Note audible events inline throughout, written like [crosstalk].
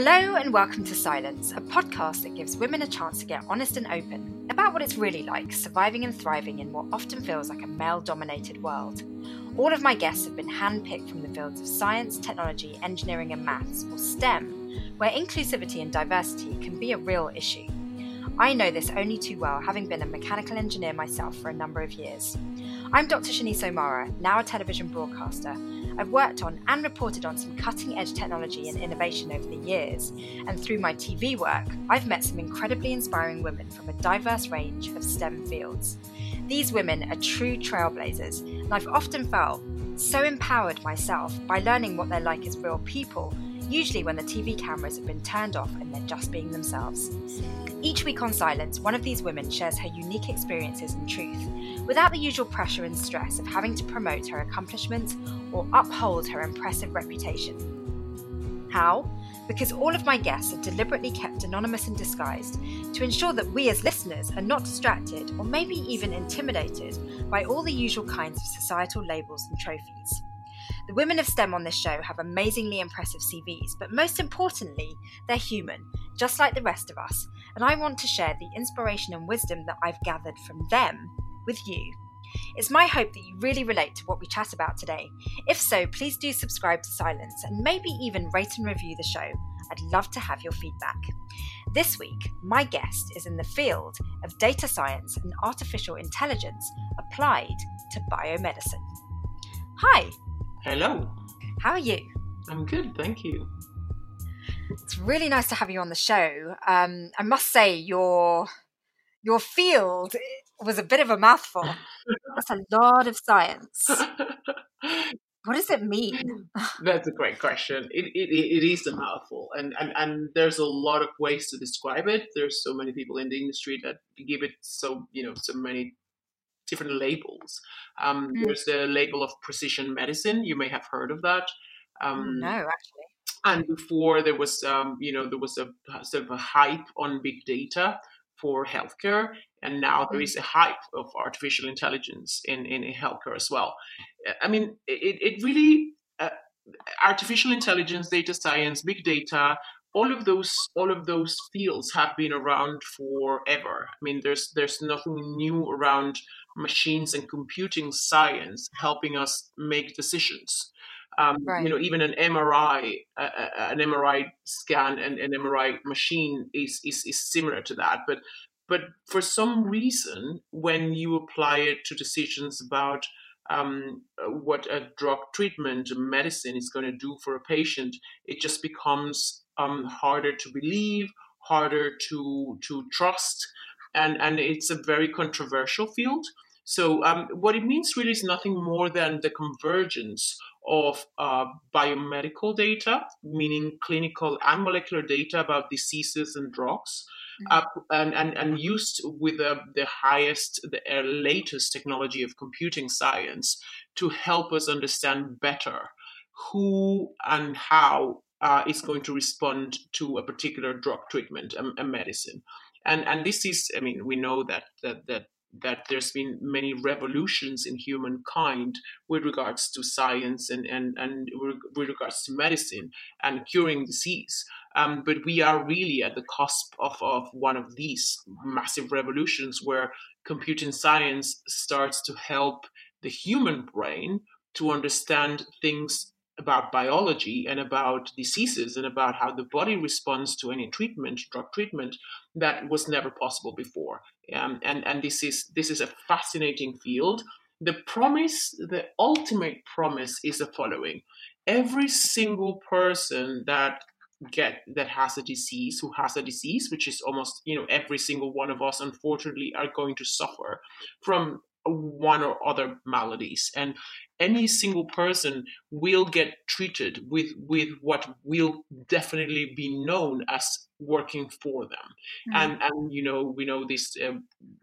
Hello, and welcome to Silence, a podcast that gives women a chance to get honest and open about what it's really like surviving and thriving in what often feels like a male dominated world. All of my guests have been handpicked from the fields of science, technology, engineering, and maths, or STEM, where inclusivity and diversity can be a real issue. I know this only too well, having been a mechanical engineer myself for a number of years. I'm Dr. Shanice O'Mara, now a television broadcaster. I've worked on and reported on some cutting edge technology and innovation over the years, and through my TV work, I've met some incredibly inspiring women from a diverse range of STEM fields. These women are true trailblazers, and I've often felt so empowered myself by learning what they're like as real people usually when the TV cameras have been turned off and they're just being themselves. Each week on Silence, one of these women shares her unique experiences and truth, without the usual pressure and stress of having to promote her accomplishments or uphold her impressive reputation. How? Because all of my guests are deliberately kept anonymous and disguised to ensure that we as listeners are not distracted or maybe even intimidated by all the usual kinds of societal labels and trophies. The women of STEM on this show have amazingly impressive CVs, but most importantly, they're human, just like the rest of us, and I want to share the inspiration and wisdom that I've gathered from them with you. It's my hope that you really relate to what we chat about today. If so, please do subscribe to Silence and maybe even rate and review the show. I'd love to have your feedback. This week, my guest is in the field of data science and artificial intelligence applied to biomedicine. Hi, Hello. How are you? I'm good, thank you. It's really nice to have you on the show. Um, I must say your your field was a bit of a mouthful. That's a lot of science. [laughs] What does it mean? That's a great question. It, it, it is a mouthful, and, and, and there's a lot of ways to describe it. There's so many people in the industry that give it so you know so many different labels. Um, mm. There's the label of precision medicine. You may have heard of that. Um, no, actually. And before there was, um, you know, there was a sort of a hype on big data for healthcare, and now there mm. is a hype of artificial intelligence in in healthcare as well. I mean, it it really. Uh, artificial intelligence, data science, big data, all of those all of those fields have been around forever. I mean, there's there's nothing new around machines and computing science helping us make decisions. Um, right. You know, even an MRI, uh, an MRI scan and an MRI machine is, is is similar to that. But but for some reason, when you apply it to decisions about um, what a drug treatment, medicine is going to do for a patient, it just becomes um, harder to believe, harder to to trust, and and it's a very controversial field. So um, what it means really is nothing more than the convergence of uh, biomedical data, meaning clinical and molecular data about diseases and drugs, mm-hmm. uh, and, and, and used with the, the highest, the uh, latest technology of computing science to help us understand better who and how uh, is going to respond to a particular drug treatment, a, a medicine. And, and this is, I mean, we know that, that, that that there's been many revolutions in humankind with regards to science and, and, and with regards to medicine and curing disease. Um, but we are really at the cusp of, of one of these massive revolutions where computing science starts to help the human brain to understand things about biology and about diseases and about how the body responds to any treatment, drug treatment, that was never possible before. Um, and and this is this is a fascinating field. The promise, the ultimate promise, is the following: every single person that get that has a disease who has a disease which is almost you know every single one of us unfortunately are going to suffer from one or other maladies and any single person will get treated with with what will definitely be known as working for them mm-hmm. and and you know we know these uh,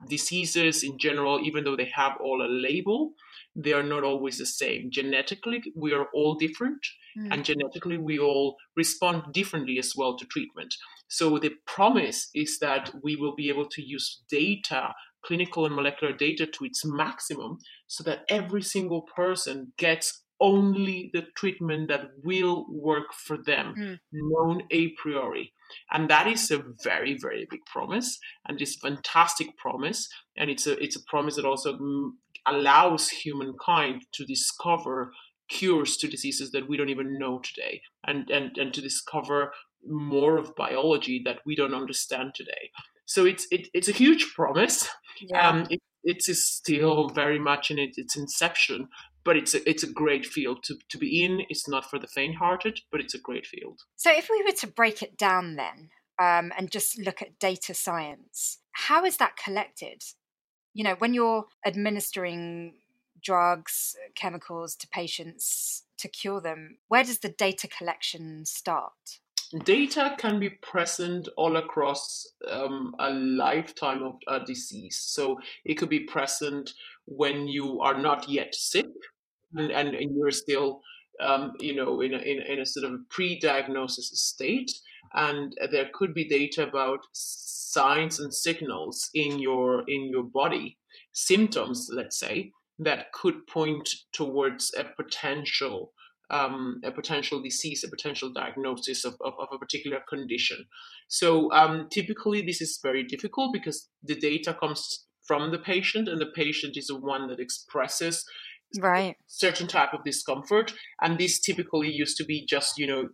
diseases in general even though they have all a label they are not always the same genetically we are all different mm-hmm. and genetically we all respond differently as well to treatment so the promise is that we will be able to use data clinical and molecular data to its maximum so that every single person gets only the treatment that will work for them, mm. known a priori. And that is a very, very big promise, and it's a fantastic promise, and it's a it's a promise that also mm, allows humankind to discover cures to diseases that we don't even know today, and and and to discover more of biology that we don't understand today. So it's it, it's a huge promise. Yeah. Um, it, it is still very much in it, its inception, but it's a, it's a great field to, to be in. It's not for the faint-hearted, but it's a great field. So if we were to break it down then um, and just look at data science, how is that collected? You know, when you're administering drugs, chemicals to patients to cure them, where does the data collection start? Data can be present all across um, a lifetime of a disease. So it could be present when you are not yet sick and, and, and you're still, um, you know, in a, in, in a sort of pre-diagnosis state. And there could be data about signs and signals in your in your body, symptoms, let's say, that could point towards a potential um, a potential disease, a potential diagnosis of, of, of a particular condition. So um, typically, this is very difficult because the data comes from the patient, and the patient is the one that expresses right certain type of discomfort and this typically used to be just you know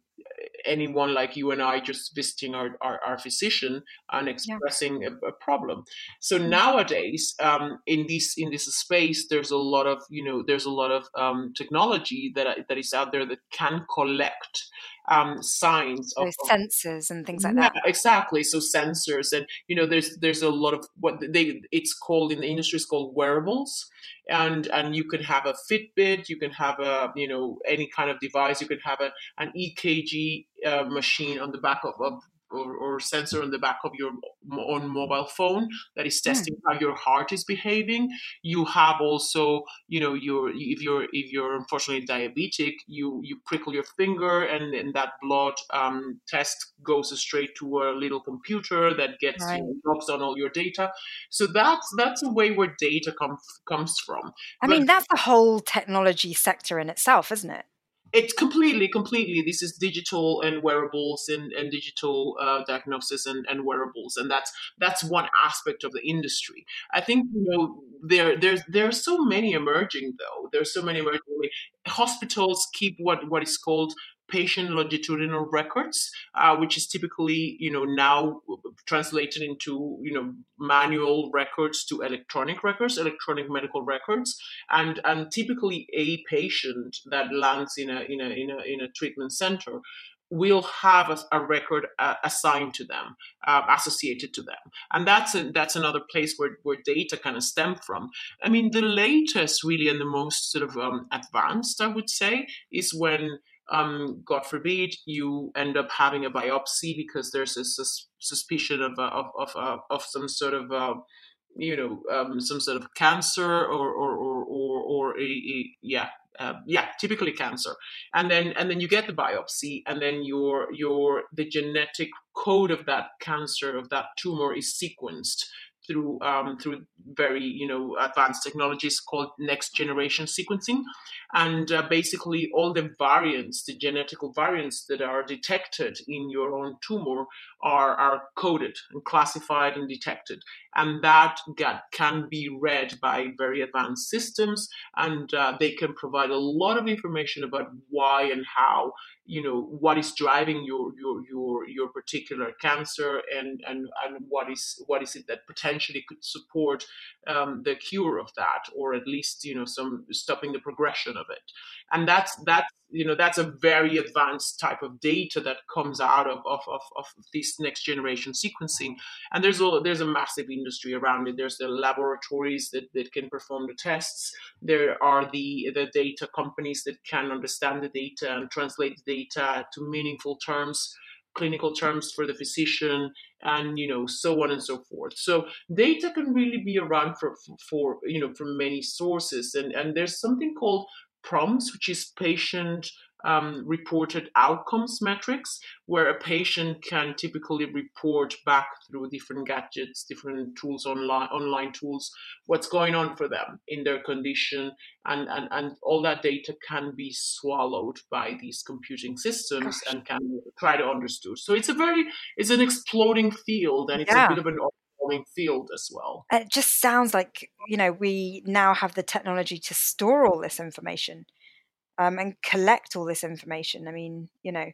anyone like you and I just visiting our, our, our physician and expressing yeah. a, a, problem. So mm-hmm. nowadays, um, in this in this space, there's a lot of you know there's a lot of um, technology that that is out there that can collect um, signs of, sensors and things like yeah, that. Exactly. So sensors and you know there's there's a lot of what they it's called in the industry is called wearables and and you can have a Fitbit, you can have a you know any kind of device, you can have a an EKG uh, machine on the back of, of or, or, sensor on the back of your own mobile phone that is hmm. testing mm. how your heart is behaving. You have also, you know, your if you're if you're unfortunately diabetic, you you prickle your finger and, and that blood um, test goes straight to a little computer that gets right. you know, logs on all your data. So that's that's a way where data comes comes from. I but, mean, that's the whole technology sector in itself, isn't it? It's completely completely this is digital and wearables and, and digital uh, diagnosis and, and wearables and that's that's one aspect of the industry. I think you know there there's there are so many emerging though. There's so many emerging hospitals keep what what is called patient longitudinal records, uh, which is typically, you know, now translated into, you know, manual records to electronic records, electronic medical records, and and typically a patient that lands in a in a in a in a treatment center will have a, a record uh, assigned to them, uh, associated to them, and that's a, that's another place where, where data kind of stem from. I mean, the latest, really, and the most sort of um, advanced, I would say, is when um, God forbid, you end up having a biopsy because there's a sus- suspicion of, of, of, uh, of some sort of, uh, you know, um, some sort of cancer or, or, or, or, or a, a, yeah, uh, yeah, typically cancer, and then and then you get the biopsy, and then your your the genetic code of that cancer of that tumor is sequenced through um, through very you know advanced technologies called next generation sequencing, and uh, basically all the variants, the genetical variants that are detected in your own tumor are are coded and classified and detected, and that can be read by very advanced systems, and uh, they can provide a lot of information about why and how you know what is driving your your your your particular cancer and and and what is what is it that potentially could support um, the cure of that or at least you know some stopping the progression of it. And that's that's you know that's a very advanced type of data that comes out of of, of, of this next generation sequencing. And there's a there's a massive industry around it. There's the laboratories that, that can perform the tests. There are the the data companies that can understand the data and translate the data to meaningful terms clinical terms for the physician and you know so on and so forth. So data can really be around for, for you know from many sources. And and there's something called PROMS, which is patient um, reported outcomes metrics where a patient can typically report back through different gadgets, different tools online, online tools, what's going on for them in their condition, and, and, and all that data can be swallowed by these computing systems Gosh. and can try to understood. So it's a very it's an exploding field and it's yeah. a bit of an field as well. It just sounds like you know we now have the technology to store all this information um, and collect all this information. I mean, you know,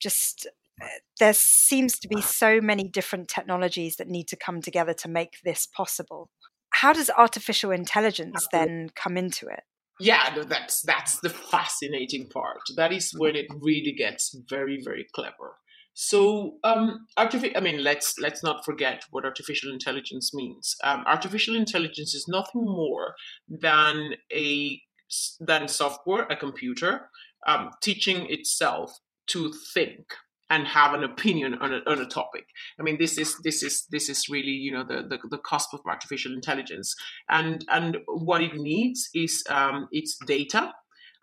just uh, there seems to be so many different technologies that need to come together to make this possible. How does artificial intelligence then come into it? Yeah, that's that's the fascinating part. That is when it really gets very very clever. So, um, I mean, let's let's not forget what artificial intelligence means. Um, artificial intelligence is nothing more than a than software, a computer, um, teaching itself to think and have an opinion on a, on a topic. I mean, this is this is this is really you know the, the, the cusp of artificial intelligence, and and what it needs is um, its data,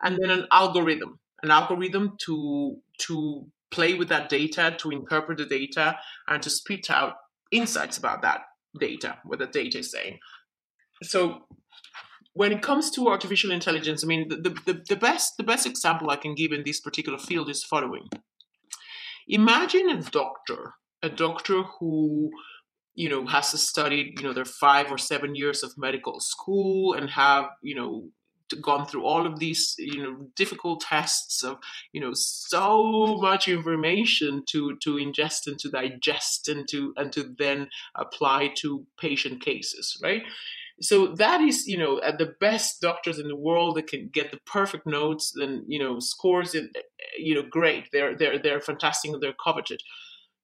and then an algorithm, an algorithm to to play with that data, to interpret the data, and to spit out insights about that data, what the data is saying. So when it comes to artificial intelligence, I mean, the, the, the, best the best example I can give in this particular field is the following. Imagine a doctor, a doctor who you know has studied you know their five or seven years of medical school and have you know gone through all of these you know difficult tests of you know so much information to to ingest and to digest and to and to then apply to patient cases right? So that is you know at the best doctors in the world that can get the perfect notes and you know scores it uh, you know great. They're they're they're fantastic they're coveted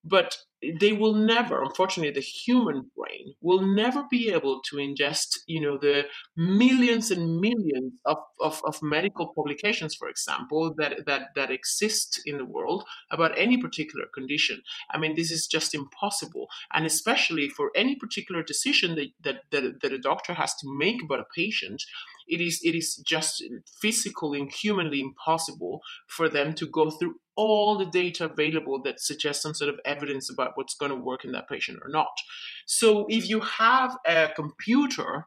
but they will never unfortunately the human brain will never be able to ingest you know the millions and millions of, of, of, medical publications for example that, that that exist in the world about any particular condition. I mean this is just impossible. And especially for any particular decision that that, that, that a doctor has to make about a patient it is it is just physically and humanly impossible for them to go through all the data available that suggests some sort of evidence about what's going to work in that patient or not. So if you have a computer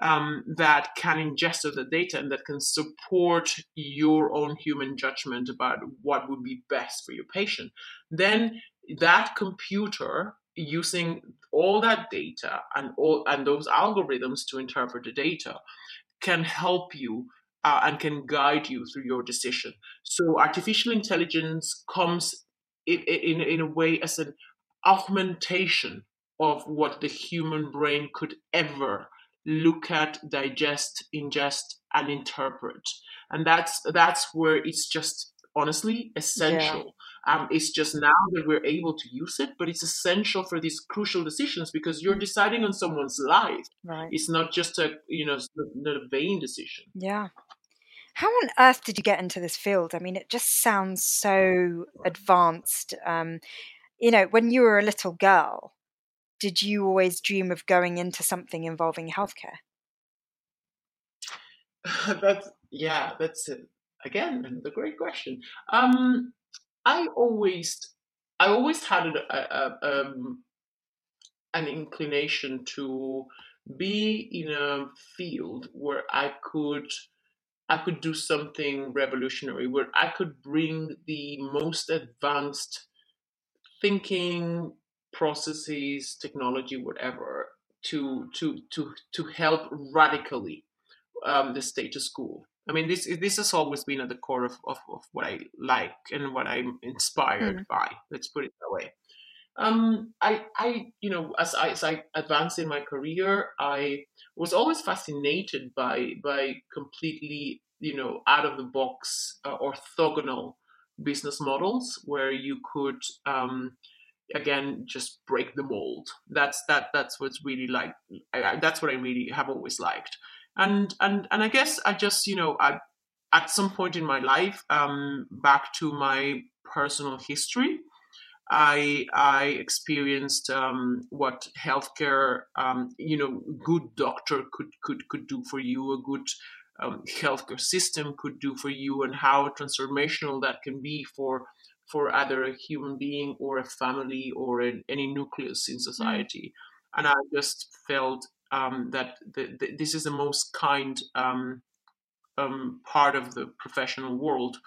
um, that can ingest all the data and that can support your own human judgment about what would be best for your patient, then that computer using all that data and all and those algorithms to interpret the data can help you uh, and can guide you through your decision. So artificial intelligence comes in, in, in a way as an augmentation of what the human brain could ever look at, digest, ingest, and interpret. And that's that's where it's just honestly essential. Um, it's just now that we're able to use it, but it's essential for these crucial decisions because you're deciding on someone's life. Right. It's not just a you know not a vain decision. Yeah. How on earth did you get into this field? I mean, it just sounds so advanced. Um, you know, when you were a little girl, did you always dream of going into something involving healthcare? [laughs] that's yeah, that's it. again another great question. Um, I always, I always had a, a, um, an inclination to be in a field where I could I could do something revolutionary where I could bring the most advanced thinking processes, technology, whatever, to to to to help radically um, the status quo. I mean, this this has always been at the core of, of, of what I like and what I'm inspired mm. by. Let's put it that way. Um, I, I, you know, as I, as I advanced in my career, I was always fascinated by by completely, you know, out of the box uh, orthogonal business models where you could, um, again, just break the mold. That's that that's what's really like. I, that's what I really have always liked. And and and I guess I just, you know, I at some point in my life, um, back to my personal history. I I experienced um, what healthcare, um, you know, good doctor could could could do for you, a good um, healthcare system could do for you and how transformational that can be for for either a human being or a family or a, any nucleus in mm. society. Mm. And I just felt um, that the, the, this is the most kind um, um, part of the professional world.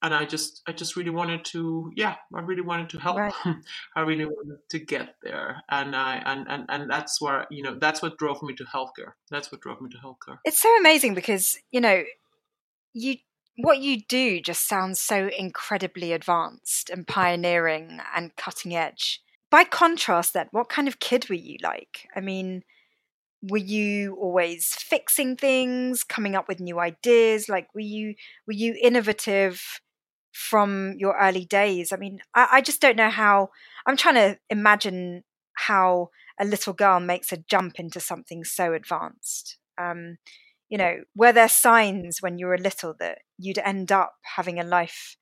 And I just I just really wanted to yeah I really wanted to help. Right. [laughs] I really wanted to get there. And I and, and and that's where you know that's what drove me to healthcare. That's what drove me to healthcare. It's so amazing because you know you what you do just sounds so incredibly advanced and pioneering and cutting edge. By contrast then what kind of kid were you like? I mean were you always fixing things coming up with new ideas like were you were you innovative from your early days. I mean, I, I just don't know how. I'm trying to imagine how a little girl makes a jump into something so advanced. Um, you know, were there signs when you were little that you'd end up having a life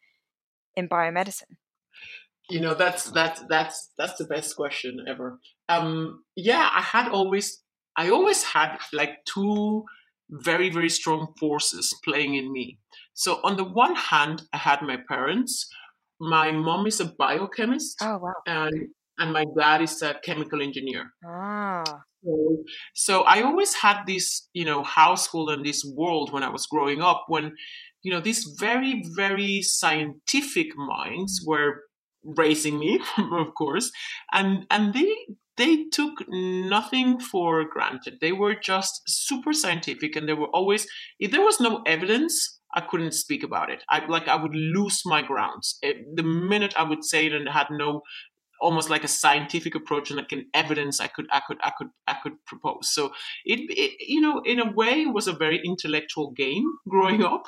in biomedicine? You know, that's that's that's that's the best question ever. Um, yeah, I had always, I always had like two very very strong forces playing in me. So on the one hand, I had my parents. My mom is a biochemist. Oh wow! And and my dad is a chemical engineer. Ah. So, so I always had this, you know, household and this world when I was growing up when, you know, these very, very scientific minds were raising me, [laughs] of course, and and they they took nothing for granted. They were just super scientific, and they were always if there was no evidence, I couldn't speak about it. I like I would lose my grounds. It, the minute I would say it and had no almost like a scientific approach and like an evidence I could I could I could I could propose. So it, it, you know in a way it was a very intellectual game growing up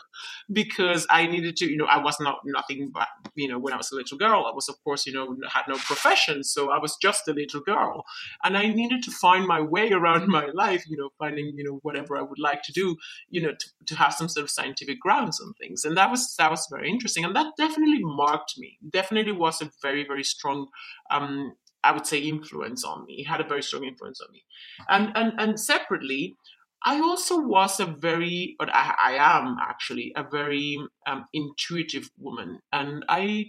because I needed to you know I was not nothing but you know when I was a little girl I was of course you know had no profession so I was just a little girl. And I needed to find my way around my life you know finding you know whatever I would like to do you know to, to have some sort of scientific grounds on things. And that was that was very interesting. And that definitely marked me. Definitely was a very very strong um, I would say influence on me. He had a very strong influence on me, and and and separately, I also was a very, but I, I am actually a very um, intuitive woman, and I.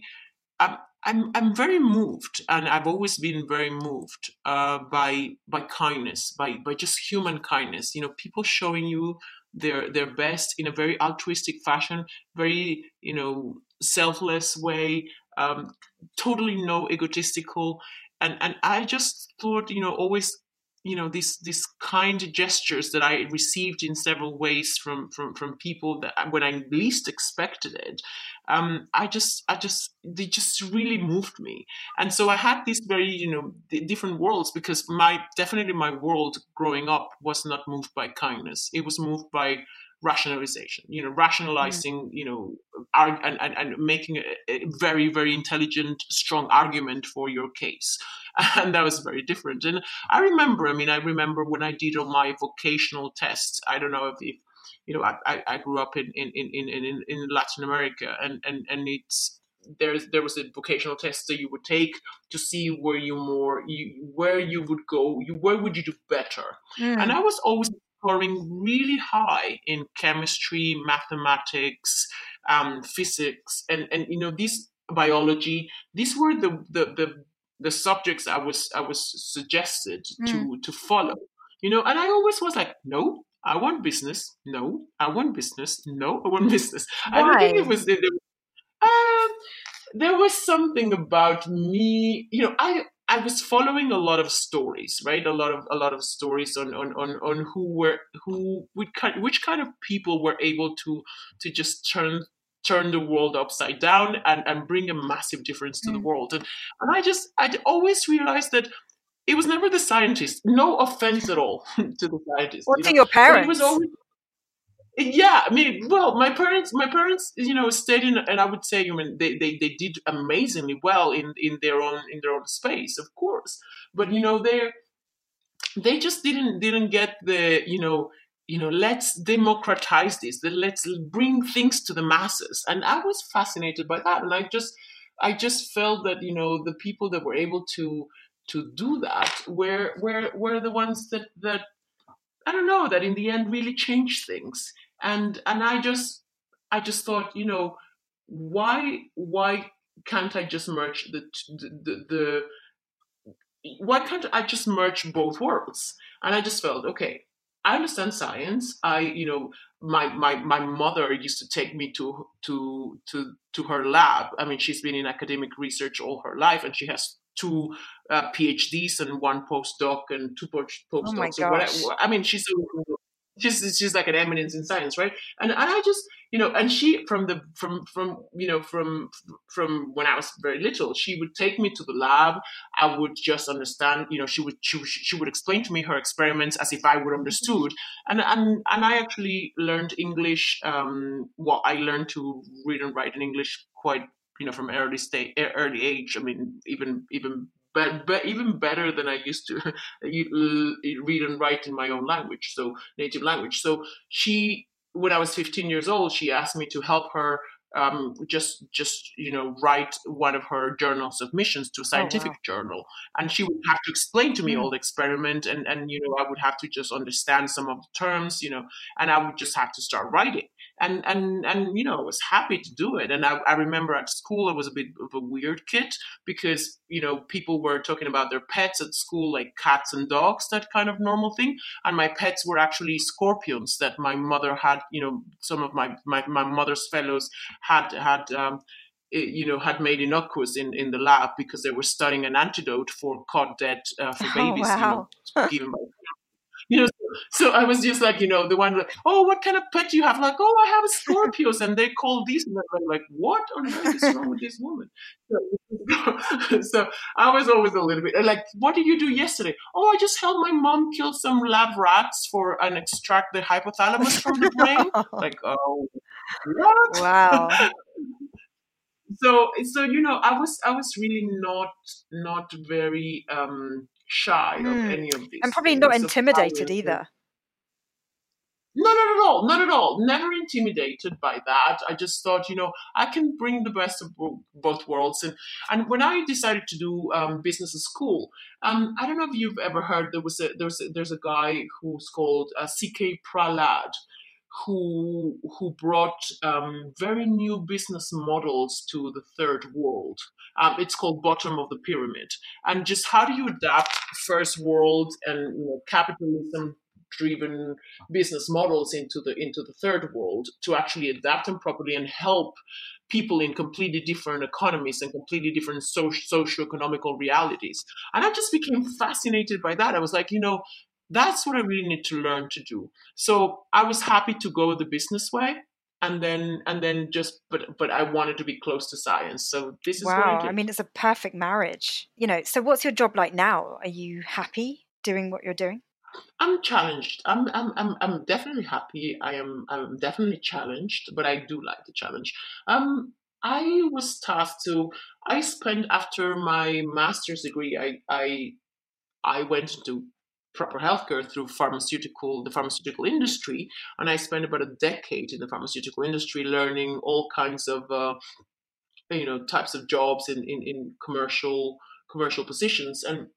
I'm, I'm I'm very moved, and I've always been very moved uh, by by kindness, by by just human kindness. You know, people showing you their their best in a very altruistic fashion, very you know selfless way, um, totally no egotistical, and and I just thought, you know, always, you know, these these kind gestures that I received in several ways from from from people that when I least expected it, um, I just I just they just really moved me, and so I had these very you know different worlds because my definitely my world growing up was not moved by kindness; it was moved by rationalization you know rationalizing mm. you know arg- and, and, and making a, a, very very intelligent strong argument for your case [laughs] and that was very different and i remember i mean i remember when i did all my vocational tests i don't know if, if you know I, I grew up in in, in, in, in latin america and and and it's there's there was a vocational test that you would take to see where you more you where you would go you where would you do better mm. and i was always scoring really high in chemistry, mathematics, um, physics, and and you know these biology. These were the the the, the subjects I was I was suggested mm. to to follow. You know, and I always was like, no, I want business. No, I want business. No, I want [laughs] business. Why? I don't think it was. It, um, there was something about me. You know, I I was following a lot of stories, right? A lot of a lot of stories on on on, on who were who which kind which kind of people were able to to just turn turn the world upside down and and bring a massive difference to mm. the world. And and I just I always realized that it was never the scientists. No offense at all [laughs] to the scientists. What you know? your parents? But it was always yeah i mean well my parents my parents you know stayed in and i would say i mean they, they they did amazingly well in in their own in their own space of course. But you know they they just didn't didn't get the you know you know let's democratize this let's bring things to the masses. And i was fascinated by that. And i just i just felt that you know the people that were able to to do that were were were the ones that that I don't know that in the end really changed things and and I just I just thought, you know, why why can't I just merge the the, the, the why can't I just merge both worlds? And I just felt, okay, I understand science. I, you know, my my my mother used to take me to to to to her lab. I mean, she's been in academic research all her life, and she has two uh, PhDs and one postdoc and two post- Oh my postdocs. or whatever. I mean, she's a, she's she's like an eminence in science, right? And and I just you know, and she from the from from you know from from when I was very little, she would take me to the lab. I would just understand, you know, she would she, would- she would explain to me her experiments as if I would understood, and and and I actually learned English. Um, well, I learned to read and write in English quite you know from early state early age. I mean, even even. But, but even better than I used to [laughs] read and write in my own language, so native language. So she when I was 15 years old, she asked me to help her um, just just you know write one of her journal submissions to a Oh scientific wow. journal, and she would have to explain to me Mm. all the experiment, and and you know I would have to just understand some of the terms, you know, and I would just have to start writing, and and and you know I was happy to do it, and I, I remember at school I was a bit of a weird kid because you know people were talking about their pets at school like cats and dogs, that kind of normal thing, and my pets were actually scorpions that my mother had you know some of my my, my mother's fellows had had um, eh, you know had made innocuous in, in the lab because they were studying an antidote for cod dead uh, for [laughs] Oh babies you know given by [laughs] [laughs] you know so, I was just like you know the one like oh what kind of pet do you have? Like oh I have a Scorpios and they call these and I'm like what on earth is wrong with this woman? So, [laughs] so I was always a little bit like what did you do yesterday? Oh I just helped my mom kill some lab rats for and extract the hypothalamus from the brain. [laughs] Like oh what? Wow. so so you know i was i was really not not very um shy of Mm. any of these And probably not intimidated either. no not at all not at all. Never intimidated by that. I just thought you know i can bring the best of both worlds. And and when i decided to do um, business at school um, i don't know if you've ever heard there was a there's a, there's a guy who's called uh, C.K. Prahalad who who brought um, very new business models to the third world. Um, it's called bottom of the pyramid, and just how do you adapt first world and you know, capitalism driven business models into the into the third world to actually adapt them properly and help people in completely different economies and completely different socio- socio-economical realities? And i just became fascinated by that. I was like you know that's what i really need to learn to do so I was happy to go the business way, and then and then just but but I wanted to be close to science. So this is I Wow. did. I mean, it's a perfect marriage. You know, so what's your job like now? Are you happy doing what you're doing? I'm challenged. I'm I'm I'm I'm definitely happy. I am I'm definitely challenged, but I do like the challenge. Um, I was tasked to. I spent after my master's degree. I I I went into proper healthcare through pharmaceutical the pharmaceutical industry. And i spent about a decade in the pharmaceutical industry learning all kinds of uh, you know types of jobs in, in, in commercial commercial positions. And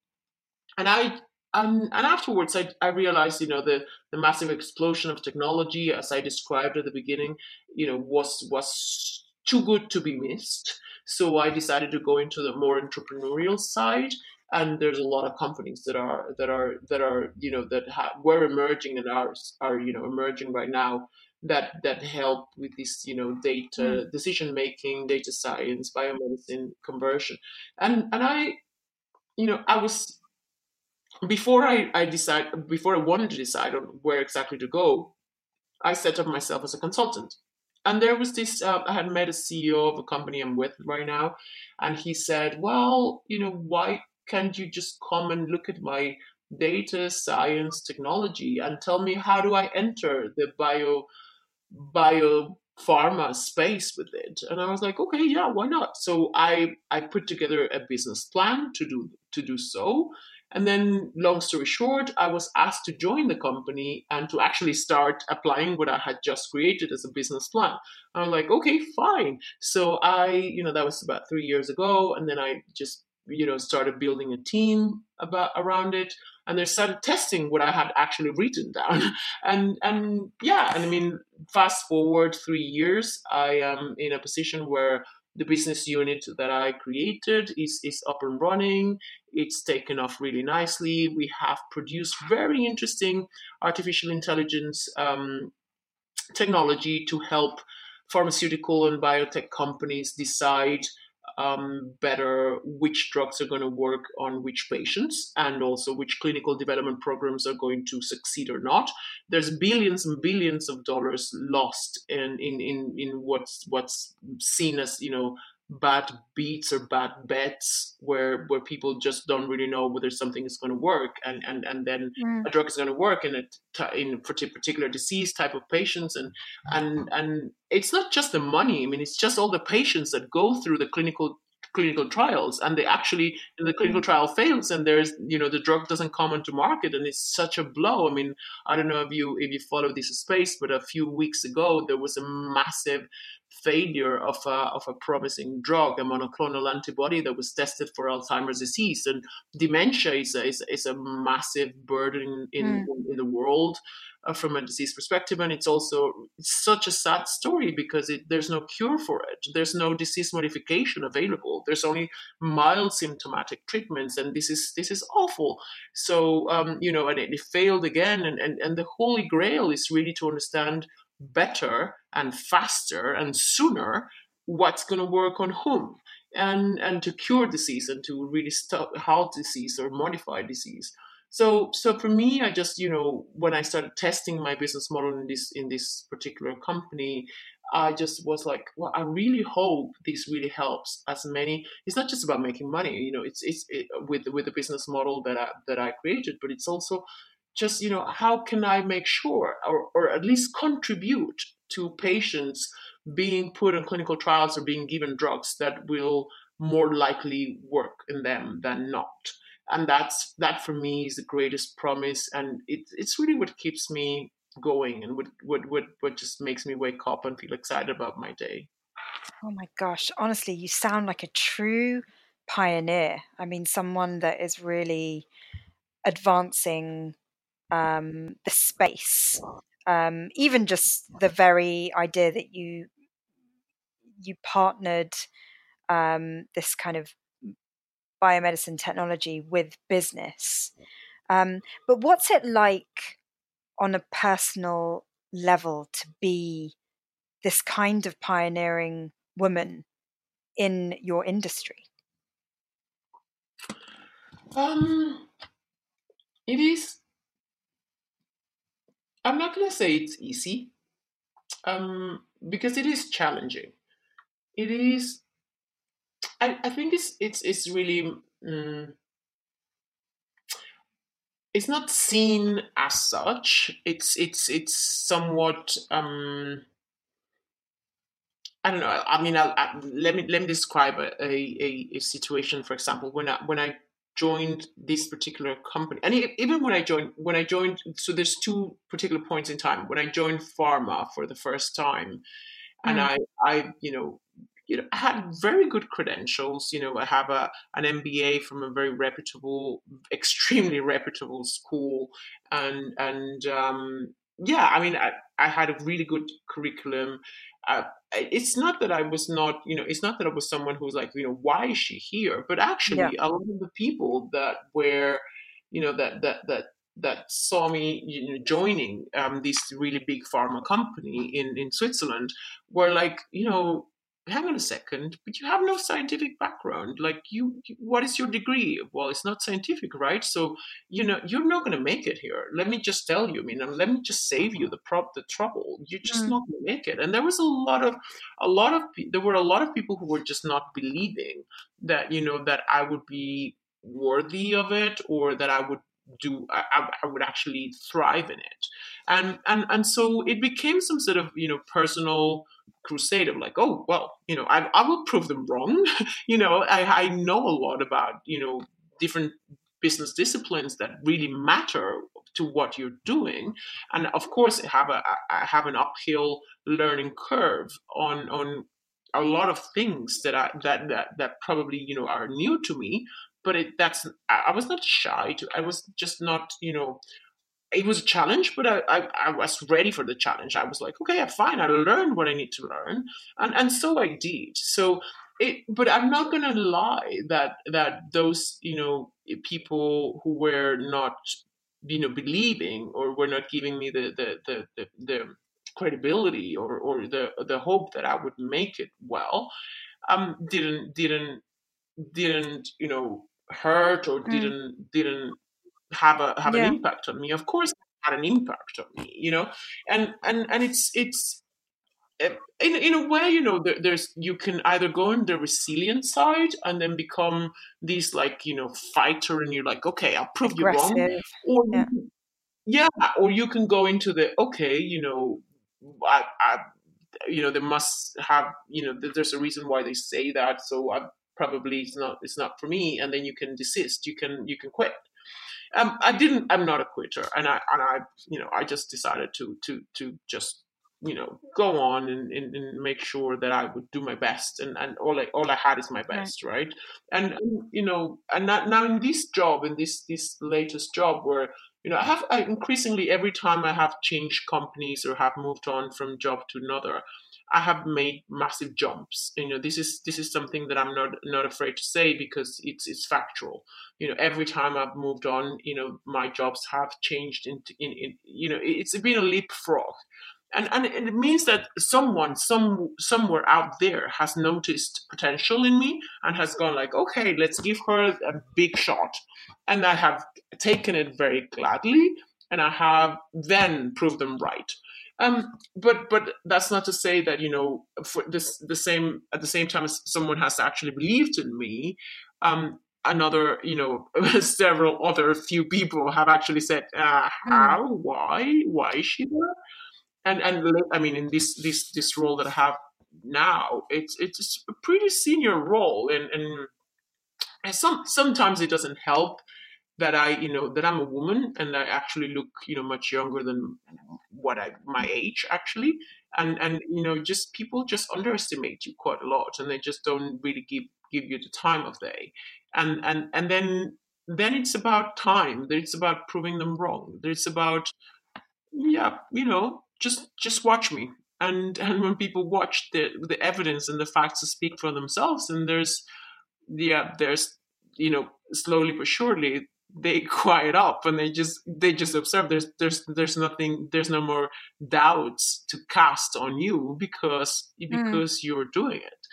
and I and, and afterwards I, I realized you know the the massive explosion of technology as I described at the beginning you know was was too good to be missed. So I decided to go into the more entrepreneurial side and there's a lot of companies that are that are that are you know that ha- were emerging and are are you know emerging right now that that help with this you know data decision making data science biomedicine conversion and and I you know I was before I, I decide before I wanted to decide on where exactly to go, I set up myself as a consultant. And there was this uh, I had met a CEO of a company I'm with right now, and he said, Well, you know, why can't you just come and look at my data science technology and tell me how do I enter the bio bio pharma space with it? And i was like okay yeah why not? So i i put together a business plan to do to do so. And then long story short i was asked to join the company and to actually start applying what i had just created as a business plan. I'm like okay fine. So i you know that was about three years ago. And then i just you know started building a team about around it and they started testing what I had actually written down. [laughs] And and yeah, and I mean, fast forward three years, I am in a position where the business unit that I created is, is up and running. It's taken off really nicely. We have produced very interesting artificial intelligence um, technology to help pharmaceutical and biotech companies decide um, better which drugs are going to work on which patients and also which clinical development programs are going to succeed or not. There's billions and billions of dollars lost in in in, in what's what's seen as you know bad beats or bad bets where where people just don't really know whether something is going to work and and and then mm. a drug is going to work in a in particular disease type of patients and and and it's not just the money i mean it's just all the patients that go through the clinical clinical trials and they actually the clinical trial fails and there's you know the drug doesn't come onto market and it's such a blow i mean i don't know if you if you follow this space but a few weeks ago there was a massive failure of a, of a promising drug, a monoclonal antibody that was tested for Alzheimer's disease. And dementia is a, is, is a massive burden in, mm. in the world uh, from a disease perspective. And it's also it's such a sad story because it, there's no cure for it. There's no disease modification available. There's only mild symptomatic treatments. And this is this is awful. So, um, you know, and it, it failed again. And, and, and the holy grail is really to understand – better and faster and sooner what's going to work on whom. And and to cure disease and to really stop halt disease or modify disease. So so for me i just you know when i started testing my business model in this in this particular company i just was like well i really hope this really helps as many. It's not just about making money you know it's it's it, with with the business model that i that i created but it's also just you know how can i make sure or, or at least contribute to patients being put in clinical trials or being given drugs that will more likely work in them than not? And that's that for me is the greatest promise and it, it's really what keeps me going and what, what what what just makes me wake up and feel excited about my day. Oh my gosh honestly you sound like a true pioneer. I mean someone that is really advancing um, the space, um, even just the very idea that you you partnered um, this kind of biomedicine technology with business. Um, but what's it like on a personal level to be this kind of pioneering woman in your industry? Um, it is I'm not going to say it's easy um, because it is challenging. It is. I, I think it's it's it's really. Um, it's not seen as such. It's it's it's somewhat. Um, I don't know. I mean, I'll, I, let me let me describe a, a, a situation. For example, when I when I joined this particular company and even when i joined when i joined so there's two particular points in time when i joined pharma for the first time and mm. i i you know you know, I had very good credentials. You know, I have a an MBA from a very reputable, extremely reputable school, and and um, yeah, I mean, I, I had a really good curriculum uh, it's not that I was not, you know, it's not that I was someone who was like, you know, why is she here? But actually, yeah. a lot of the people that were, you know, that that that that saw me you know, joining um, this really big pharma company in in Switzerland were like, you know, hang on a second, but you have no scientific background. Like you, what is your degree? Well, it's not scientific, right? So, you know, you're not going to make it here. Let me just tell you, I mean, let me just save you the prop, the trouble. You're just mm. not going to make it. And there was a lot of, a lot of, there were a lot of people who were just not believing that, you know, that I would be worthy of it or that I would do I, I, would actually thrive in it and and and so it became some sort of you know personal crusade of like, oh well, you know, I, I will prove them wrong. [laughs] you know, I, I know a lot about you know different business disciplines that really matter to what you're doing, and of course, I have a I have an uphill learning curve on on a lot of things that I that that that probably you know are new to me. But it that's I was not shy. To, I was just not you know it was a challenge, but I, I, I, was ready for the challenge. I was like, okay, fine, I learned what I need to learn, and and so I did. So it, but I'm not gonna lie that that those you know people who were not you know believing or were not giving me the the the, the, the credibility or, or the the hope that I would make it well, um, didn't didn't didn't you know hurt or mm. didn't didn't have a have yeah. an impact on me. Of course, it had an impact on me, you know, and and and it's it's eh, in in a way, you know, there, there's you can either go on the resilient side and then become this like you know fighter, and you're like, okay, I'll prove Aggressive. you wrong, or yeah. yeah, or you can go into the okay, you know, I, I you know they must have you know there's a reason why they say that so I probably it's not it's not for me and then you can desist you can you can quit um, I didn't. I'm not a quitter, and I and I, you know, I just decided to to to just you know go on and, and, and, make sure that I would do my best and, and all I all I had is my best right, right? And, and, you know and now, now in this job in this this latest job where you know I have I increasingly every time I have changed companies or have moved on from job to another I have made massive jumps. You know, this is this is something that I'm not not afraid to say because it's it's factual. You know, every time I've moved on, you know, my jobs have changed into in, in you know, it's been a leapfrog. And, and it means that someone some somewhere out there has noticed potential in me and has gone like okay let's give her a big shot and i have taken it very gladly and i have then proved them right um, but but that's not to say that you know for this the same at the same time as someone has actually believed in me. Um, another you know [laughs] several other few people have actually said uh, how? Why? Why is she there? And and i mean in this this this role that i have now it's it's a pretty senior role and and some sometimes it doesn't help that I, you know, that I'm a woman and I actually look, you know, much younger than what I my age actually, and and you know, just people just underestimate you quite a lot, and they just don't really give give you the time of day, and and and then then it's about time. It's about proving them wrong. It's about yeah, you know, just just watch me. And [laughs] and when people watch the the evidence and the facts to speak for themselves, and there's yeah, there's you know slowly but surely they [laughs] quiet up and they just they just observe. There's there's there's nothing there's no more doubts to cast on you because mm. because mm. you're doing it.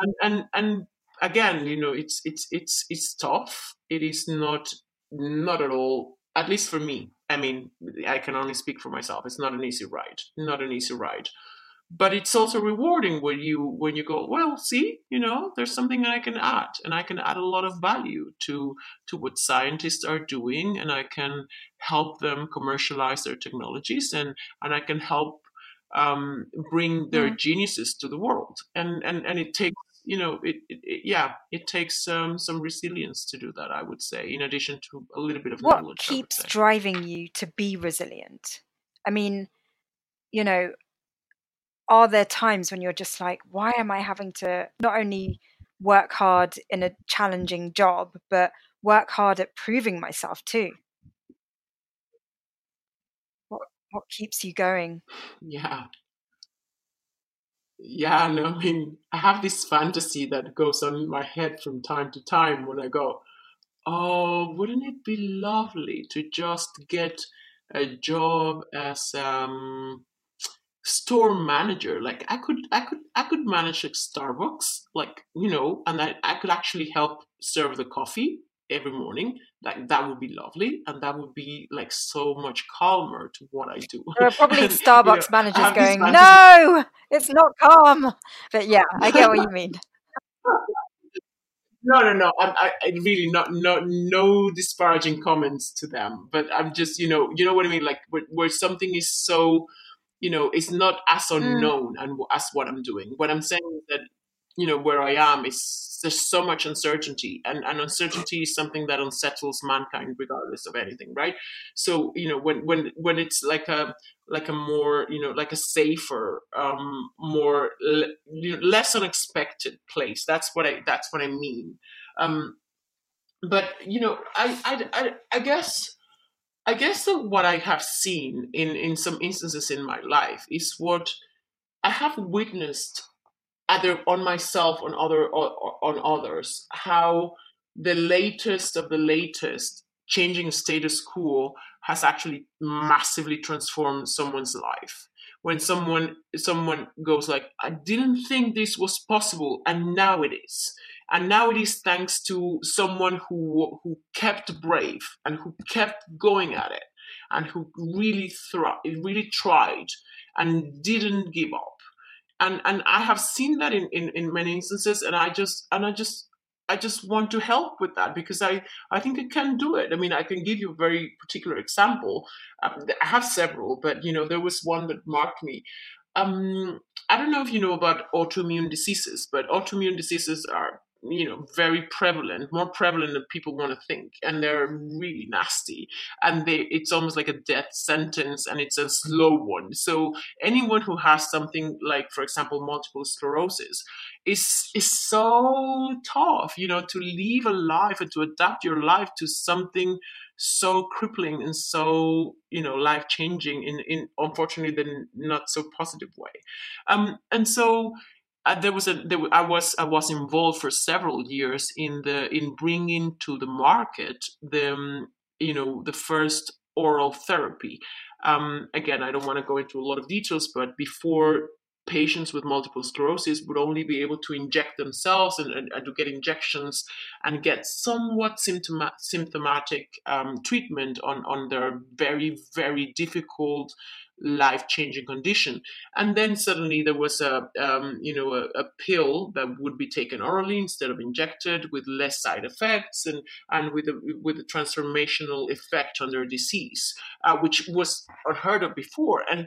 And and and again you know it's it's it's it's tough. It is not not at all at least for me. I mean i can only speak for myself. It's not an easy ride not an easy ride but it's also rewarding when you when you go well see you know there's something i can add and i can add a lot of value to to what scientists are doing and i can help them commercialize their technologies and and i can help um, bring their mm. geniuses to the world. And and and it takes you know it, it, it yeah it takes um, some resilience to do that i would say in addition to a little bit of what knowledge keeps driving you to be resilient? I mean you know are there times when you're just like, why am I having to not only work hard in a challenging job, but work hard at proving myself too? What what keeps you going? Yeah. Yeah, no, I mean, I have this fantasy that goes on in my head from time to time when I go, oh, wouldn't it be lovely to just get a job as um, store manager. Like i could i could i could manage like starbucks like you know and I, I could actually help serve the coffee every morning. Like that would be lovely and that would be like so much calmer to what i do. There are probably [laughs] and, starbucks you know, managers going no [laughs] it's not calm. But yeah i get what you mean. No no no I, I really not no no disparaging comments to them. But i'm just you know you know what i mean? Like where, where something is so you know, it's not as mm. unknown mm. and as what I'm doing. What I'm saying is that, you know, where I am is there's so much uncertainty, and, and uncertainty is something that unsettles mankind regardless of anything, right? So, you know, when when when it's like a like a more, you know, like a safer, um, more less unexpected place. That's what I that's what I mean. Um, but you know, I, I, I, I guess, I guess what I have seen in in some instances in my life is what I have witnessed either on myself on other on others how the latest of the latest changing status quo has actually massively transformed someone's life. When someone someone goes like i didn't think this was possible and now it is and now it is thanks to someone who who kept brave and who kept going at it and who really thri- really tried and didn't give up and and i have seen that in, in in many instances and i just and i just I just want to help with that because I, I think I can do it. I mean, I can give you a very particular example. Um, I have several, but you know, there was one that marked me. Um, I don't know if you know about autoimmune diseases, but autoimmune diseases are you know very prevalent more prevalent than people want to think and they're really nasty. And they it's almost like a death sentence and it's a slow one. So anyone who has something like for example multiple sclerosis is is so tough you know to live a life and to adapt your life to something so crippling and so you know life changing in in unfortunately the not so positive way. Um and so uh, there was a there, I was I was involved for several years in the in bringing to the market the um, you know the first oral therapy. Um, again, I don't want to go into a lot of details, but before patients with multiple sclerosis would only be able to inject themselves and, and, and to get injections and get somewhat symptoma- symptomatic um, treatment on, on their very, very difficult life changing condition. And then suddenly there was a um, you know a, a, pill that would be taken orally instead of injected with less side effects and and with a with a transformational effect on their disease, uh, which was unheard of before. And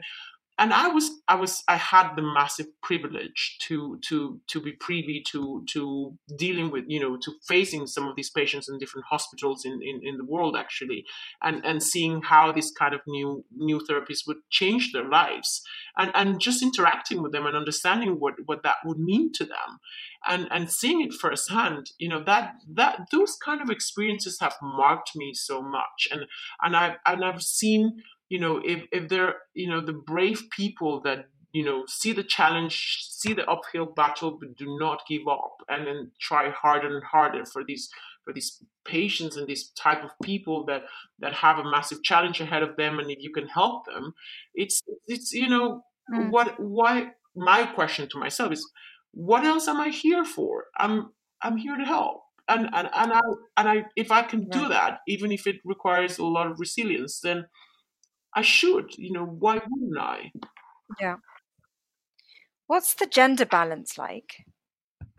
and I was I was I had the massive privilege to to to be privy to to dealing with you know to facing some of these patients in different hospitals in, in, in the world actually and and seeing how these kind of new new therapies would change their lives and and just interacting with them and understanding what what that would mean to them and and seeing it firsthand you know that that those kind of experiences have marked me so much. And and I and I've seen you know, if, if they're, you know, the brave people that, you know, see the challenge, see the uphill battle, but do not give up and then try harder and harder for these for these patients and these type of people that that have a massive challenge ahead of them and if you can help them it's it's you know mm. what why my question to myself is what else am i here for? I'm i'm here to help. And and, and i and i if i can do that even if it requires a lot of resilience then I should, you know, why wouldn't I? Yeah. What's the gender balance like?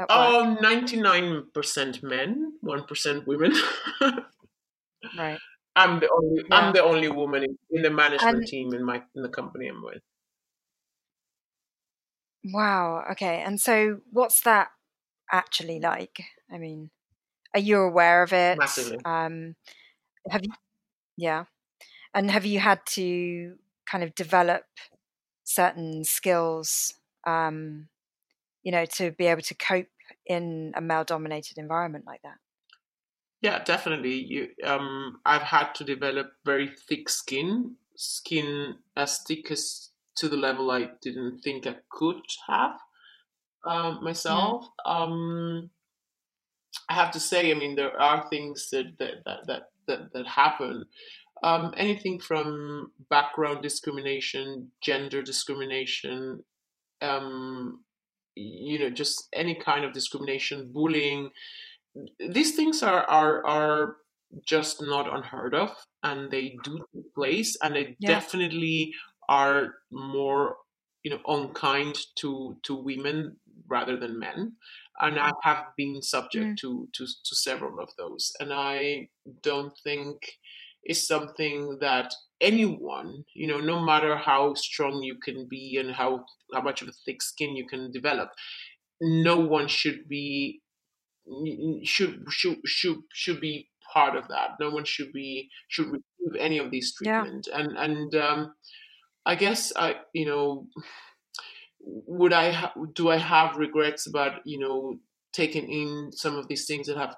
Oh, 99% men, 1% women. [laughs] right. I'm the only yeah. I'm the only woman in, in the management and, team in my in the company I'm with. Wow. Okay. And so, what's that actually like? I mean, are you aware of it? Massively. Um, have you? Yeah. And have you had to kind of develop certain skills, um, you know, to be able to cope in a male-dominated environment like that? Yeah, definitely. You, um, I've had to develop very thick skin, skin as thick as to the level I didn't think I could have um, myself. Um, I have to say, I mean, there are things that that that that, that, that happen um, anything from background discrimination, gender discrimination, um, you know, just any kind of discrimination, bullying. These things are are are just not unheard of, and they do take place, and they yeah. definitely are more, you know, unkind to to women rather than men. And I have been subject mm. to, to to several of those, and I don't think is something that anyone, you know, no matter how strong you can be and how how much of a thick skin you can develop, no one should be should should should should be part of that. No one should be should receive any of these treatment. Yeah. And and um, I guess I you know would I ha- do I have regrets about you know taking in some of these things that have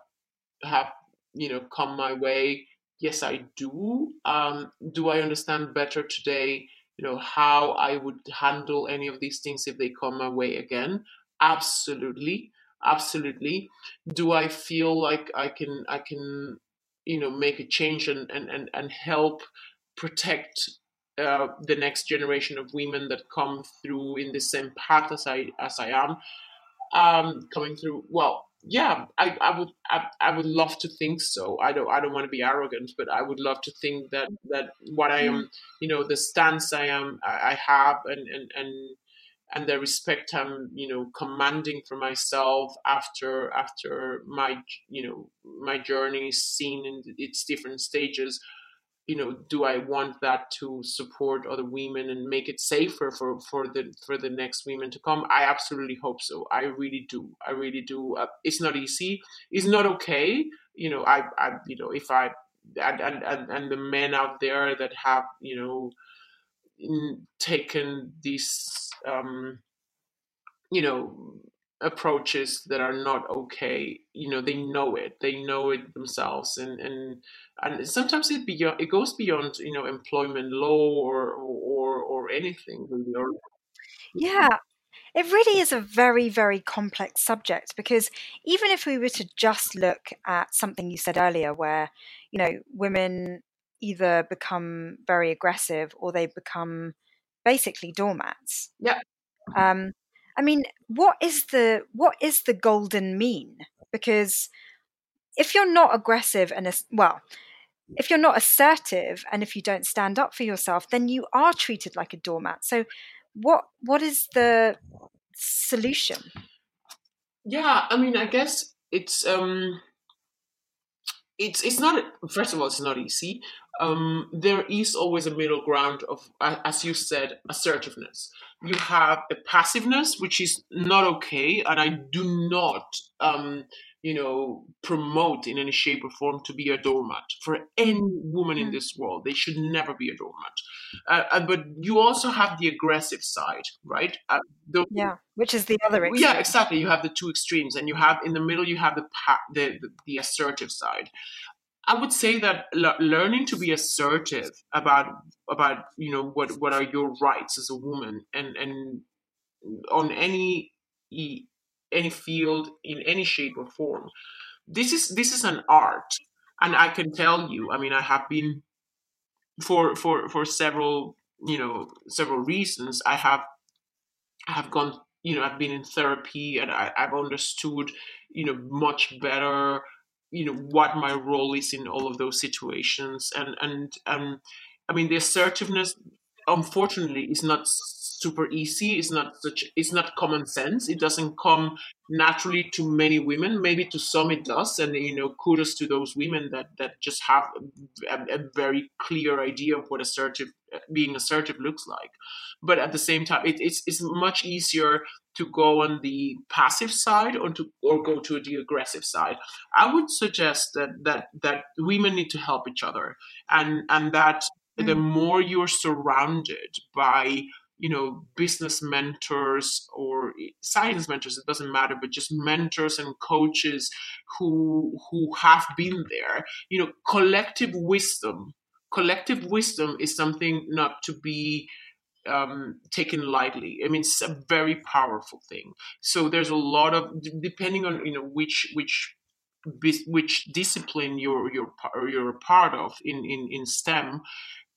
have you know come my way yes i do. Um, do i understand better today you know how i would handle any of these things if they come my way again? Absolutely. Absolutely. Do i feel like i can i can you know make a change and and and, and help protect uh, the next generation of women that come through in the same path as i as i am um coming through? Well yeah i i would I, I would love to think so i don't i don't want to be arrogant but i would love to think that mm. that what i am mm. you know the stance i am i, have and and and and the respect I'm, you know, commanding for myself after after my, you know, my journey seen in its different stages. You know, do I want that to support other women and make it safer for for the for the next women to come? I absolutely hope so. I really do. I really do. Uh, it's not easy. It's not okay. You know, I, I, you know, if I and and and the men out there that have, you know taken these um, you know approaches that are not okay you know they know it they know it themselves and and and sometimes it beyond it goes beyond you know employment law or or or anything really yeah it really is a very very complex subject because even if we were to just look at something you said earlier where you know women either become very aggressive or they become basically doormats. Yeah. Um, I mean, what is the what is the golden mean? Because if you're not aggressive and well, if you're not assertive and if you don't stand up for yourself, then you are treated like a doormat. So, what what is the solution? Yeah, I mean, I guess it's um, it's it's not first of all, it's not easy um, there is always a middle ground of, as you said, assertiveness. You have a passiveness, which is not okay, and I do not, um, you know, promote in any shape or form to be a doormat for any woman in mm. this world. They should never be a doormat. Uh, uh, but you also have the aggressive side, right? Uh, the, yeah, which is the other extreme. Yeah, exactly. You have the two extremes, and you have in the middle you have the the, the, the assertive side. I would say that learning to be assertive about about you know what what are your rights as a woman and and on any any field in any shape or form. This is this is an art, and I can tell you. I mean, I have been for for for several you know several reasons. I have I have gone you know I've been in therapy and I, I've understood you know much better you know what my role is in all of those situations and and um i mean the assertiveness unfortunately is not super easy. It's not such it's not common sense. It doesn't come naturally to many women. Maybe to some it does. And you know kudos to those women that that just have a, a very clear idea of what assertive being assertive looks like. But at the same time it, it's, it's much easier to go on the passive side or to or go to the aggressive side. I would suggest that that that women need to help each other. And and that mm. the more you're surrounded by you know business mentors or science mentors it doesn't matter but just mentors and coaches who who have been there you know collective wisdom collective wisdom is something not to be um, taken lightly. I mean, it's a very powerful thing. So there's a lot of depending on you know which which which discipline you're you're you're a part of in in in STEM.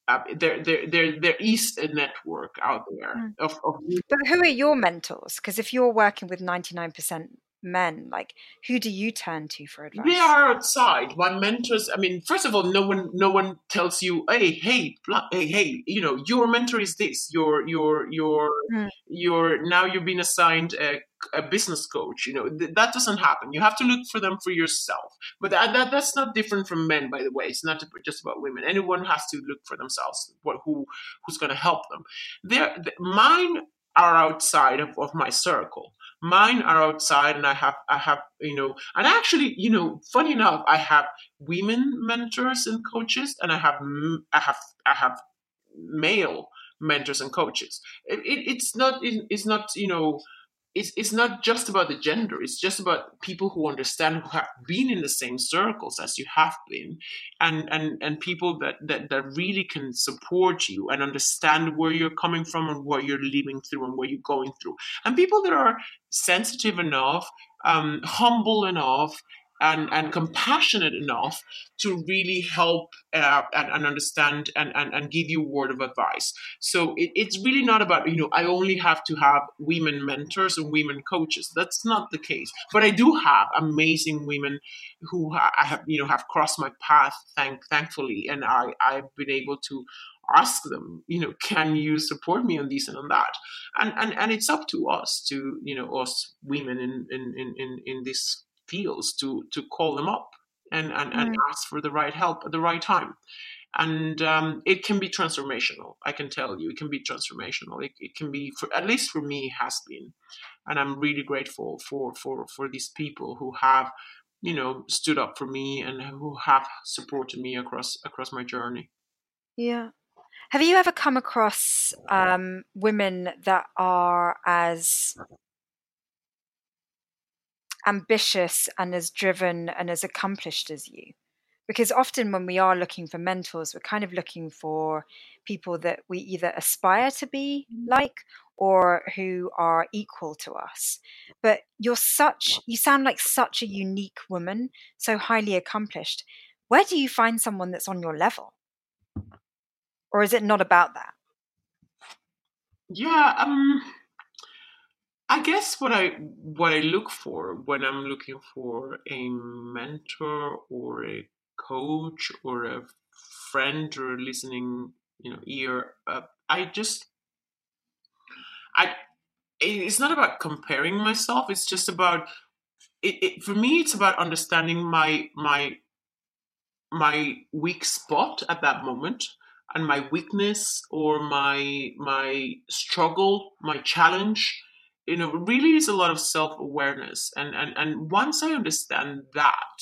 Uh, there, there, there, there is a network out there mm. of, of. But who are your mentors? Because if you're working with ninety nine percent men like who do you turn to for advice? they are outside. My mentors i mean first of all no one no one tells you hey hey hey hey you know your mentor is this. Your your your mm. your now you've been assigned a, a business coach you know th- that doesn't happen. You have to look for them for yourself. But that, that that's not different from men by the way. It's not just about women. Anyone has to look for themselves what who who's going to help them. There mine are outside of, of my circle mine are outside and i have i have you know and actually you know funny enough i have women mentors and coaches and i have i have i have male mentors and coaches. It, it, it's not it's not you know it's, it's not just about the gender it's just about people who understand who have been in the same circles as you have been and and and people that that, that really can support you and understand where you're coming from and what you're living through and what you're going through. And people that are sensitive enough um, humble enough and, and compassionate enough to really help uh, and, and, understand and, and, and give you a word of advice. So it, it's really not about, you know, I only have to have women mentors and women coaches. That's not the case. But I do have amazing women who I have, you know, have crossed my path, thank, thankfully. And I, I've been able to ask them you know can you support me on this and on that and and and it's up to us to you know us women in in in in this feels to to call them up and and, and ask for the right help at the right time. And um, it can be transformational i can tell you. It can be transformational. It, it can be for at least for me has been. And i'm really grateful for for for these people who have you know stood up for me and who have supported me across across my journey. Yeah. Have you ever come across um, women that are as ambitious and as driven and as accomplished as you. Because often when we are looking for mentors we're kind of looking for people that we either aspire to be mm. like or who are equal to us. But you're such you sound like such a unique woman so highly accomplished. Where do you find someone that's on your level? Or is it not about that? Yeah um I guess what I what I look for when I'm looking for a mentor or a coach or a friend or a listening you know ear, uh, I just I it's not about comparing myself. It's just about it, it for me. It's about understanding my my my weak spot at that moment and my weakness or my my struggle, my challenge you know really is a lot of self-awareness. And and and once i understand that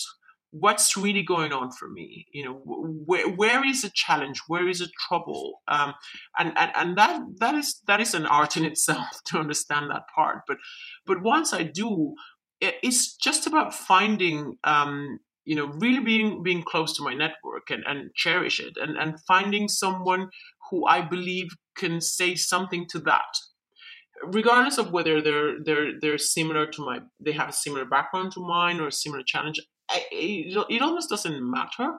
what's really going on for me? You know where, where is a challenge? Where is a trouble? Um, and, and and that that is that is an art in [laughs] itself to understand that part. But but once i do it's just about finding um, you know really being being close to my network and, and cherish it and and finding someone who i believe can say something to that regardless of whether they're they're they're similar to my they have a similar background to mine or a similar challenge I, it, it almost doesn't matter.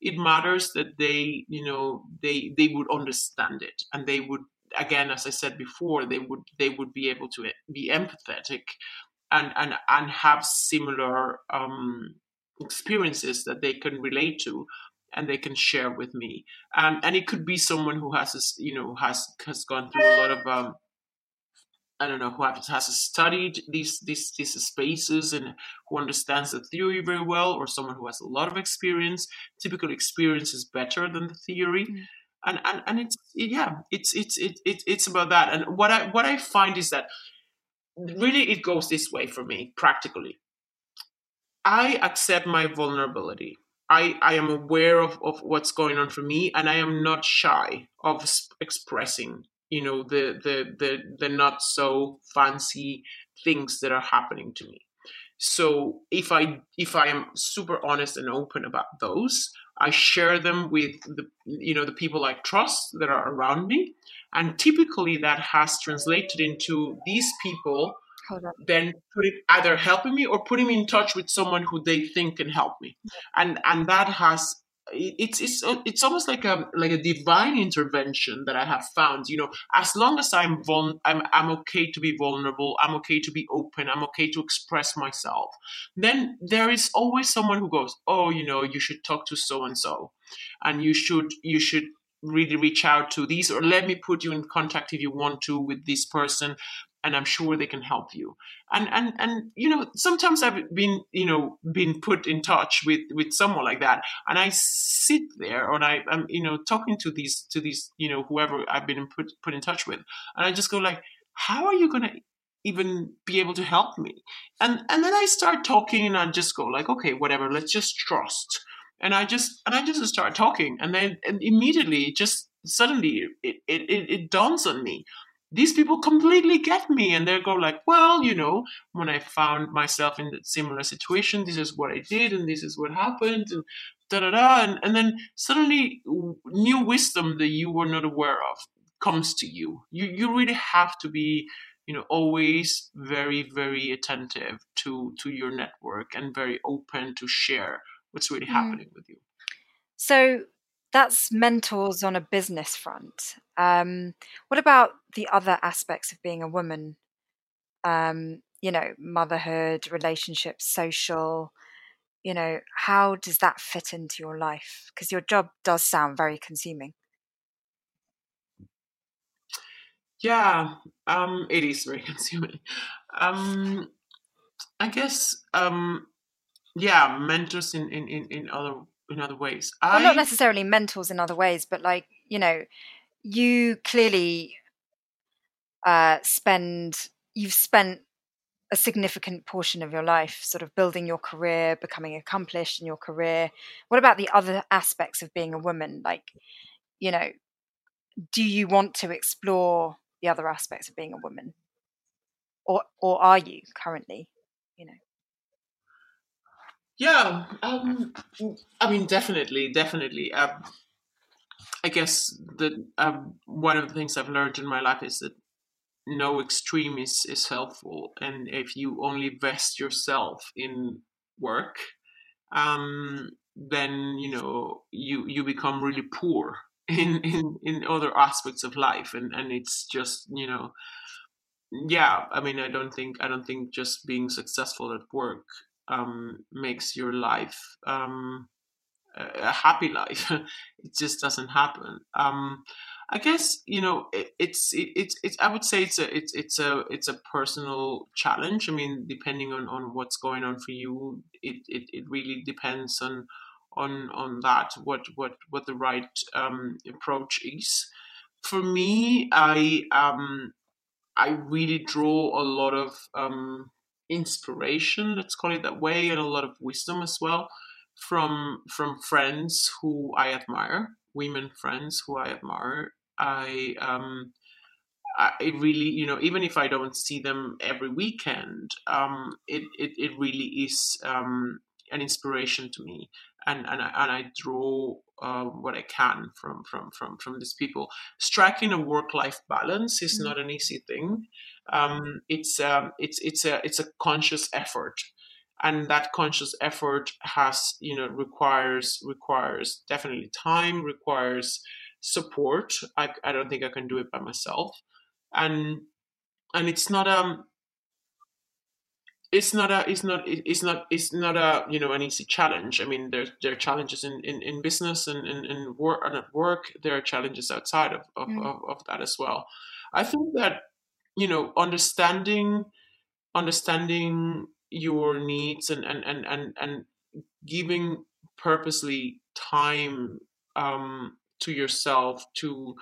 It matters that they you know they they would understand it and they would again as i said before they would they would be able to be empathetic and and and have similar um experiences that they can relate to and they can share with me. Um, and it could be someone who has this you know has has gone through a lot of um, I don't know who has studied these these these spaces and who understands the theory very well, or someone who has a lot of experience. Typical experience is better than the theory, mm. and and and it's yeah, it's it's it, it it's about that. And what I what I find is that really it goes this way for me practically. I accept my vulnerability. I, I am aware of, of what's going on for me and I am not shy of expressing you know the the the the not so fancy things that are happening to me. So if i if i am super honest and open about those i share them with the you know the people i trust that are around me and typically that has translated into these people then putting either helping me or putting me in touch with someone who they think can help me. And and that has it's it's it's almost like a like a divine intervention that I have found. You know, as long as I'm vul- I'm I'm okay to be vulnerable. I'm okay to be open. I'm okay to express myself. Then there is always someone who goes, oh, you know, you should talk to so and so, and you should you should really reach out to these or let me put you in contact if you want to with this person and I'm sure they can help you. And and and you know, sometimes I've been you know been put in touch with with someone like that, and I sit there and I am you know talking to these to these you know whoever I've been put put in touch with, and I just go like, how are you gonna even be able to help me? And and then I start talking, and I just go like, okay, whatever, let's just trust. And I just and I just start talking, and then and immediately just suddenly it, it, it, it dawns on me these people completely get me and they go like well you know when i found myself in a similar situation this is what i did and this is what happened and da da da and, and then suddenly new wisdom that you were not aware of comes to you you you really have to be you know always very very attentive to to your network and very open to share what's really mm. happening with you so that's mentors on a business front. Um, what about the other aspects of being a woman? Um, you know, motherhood, relationships, social. You know, how does that fit into your life? Because your job does sound very consuming. Yeah, um, it is very [laughs] consuming. Um, I guess, um, yeah, mentors in, in, in, in other in other ways. Well, not necessarily mentors in other ways, but like you know, you clearly uh, spend you've spent a significant portion of your life sort of building your career, becoming accomplished in your career. What about the other aspects of being a woman? Like, you know, do you want to explore the other aspects of being a woman, or or are you currently? You know. Yeah, um, I mean, definitely, definitely. Um, I guess that um, one of the things I've learned in my life is that no extreme is, is helpful, and if you only vest yourself in work, um, then you know you you become really poor [laughs] in in in other aspects of life, and and it's just you know yeah i mean i don't think i don't think just being successful at work um, makes your life um, a happy life. [laughs] it just doesn't happen. Um, I guess you know it, it's it, it's it's I would say it's a it's it's a it's a personal challenge. I mean, depending on, on what's going on for you, it, it, it really depends on on on that what what what the right um, approach is. For me, I um I really draw a lot of um, inspiration, let's call it that way, and a lot of wisdom as well from from friends who I admire, women friends who I admire. I um, I really, you know, even if I don't see them every weekend, um, it, it, it really is um, an inspiration to me, and and I, and I draw uh, what I can from from from from these people. Striking a work life balance is mm-hmm. not an easy thing. Um, it's um, it's it's a it's a conscious effort, and that conscious effort has you know requires requires definitely time, requires support. I I don't think I can do it by myself, and and it's not um it's not a it's not it's not it's not a you know an easy challenge. I mean there, there are challenges in, in, in business and in, in work and at work. There are challenges outside of of, mm. of, of, that as well. I think that you know understanding understanding your needs and and and and, and giving purposely time um, to yourself to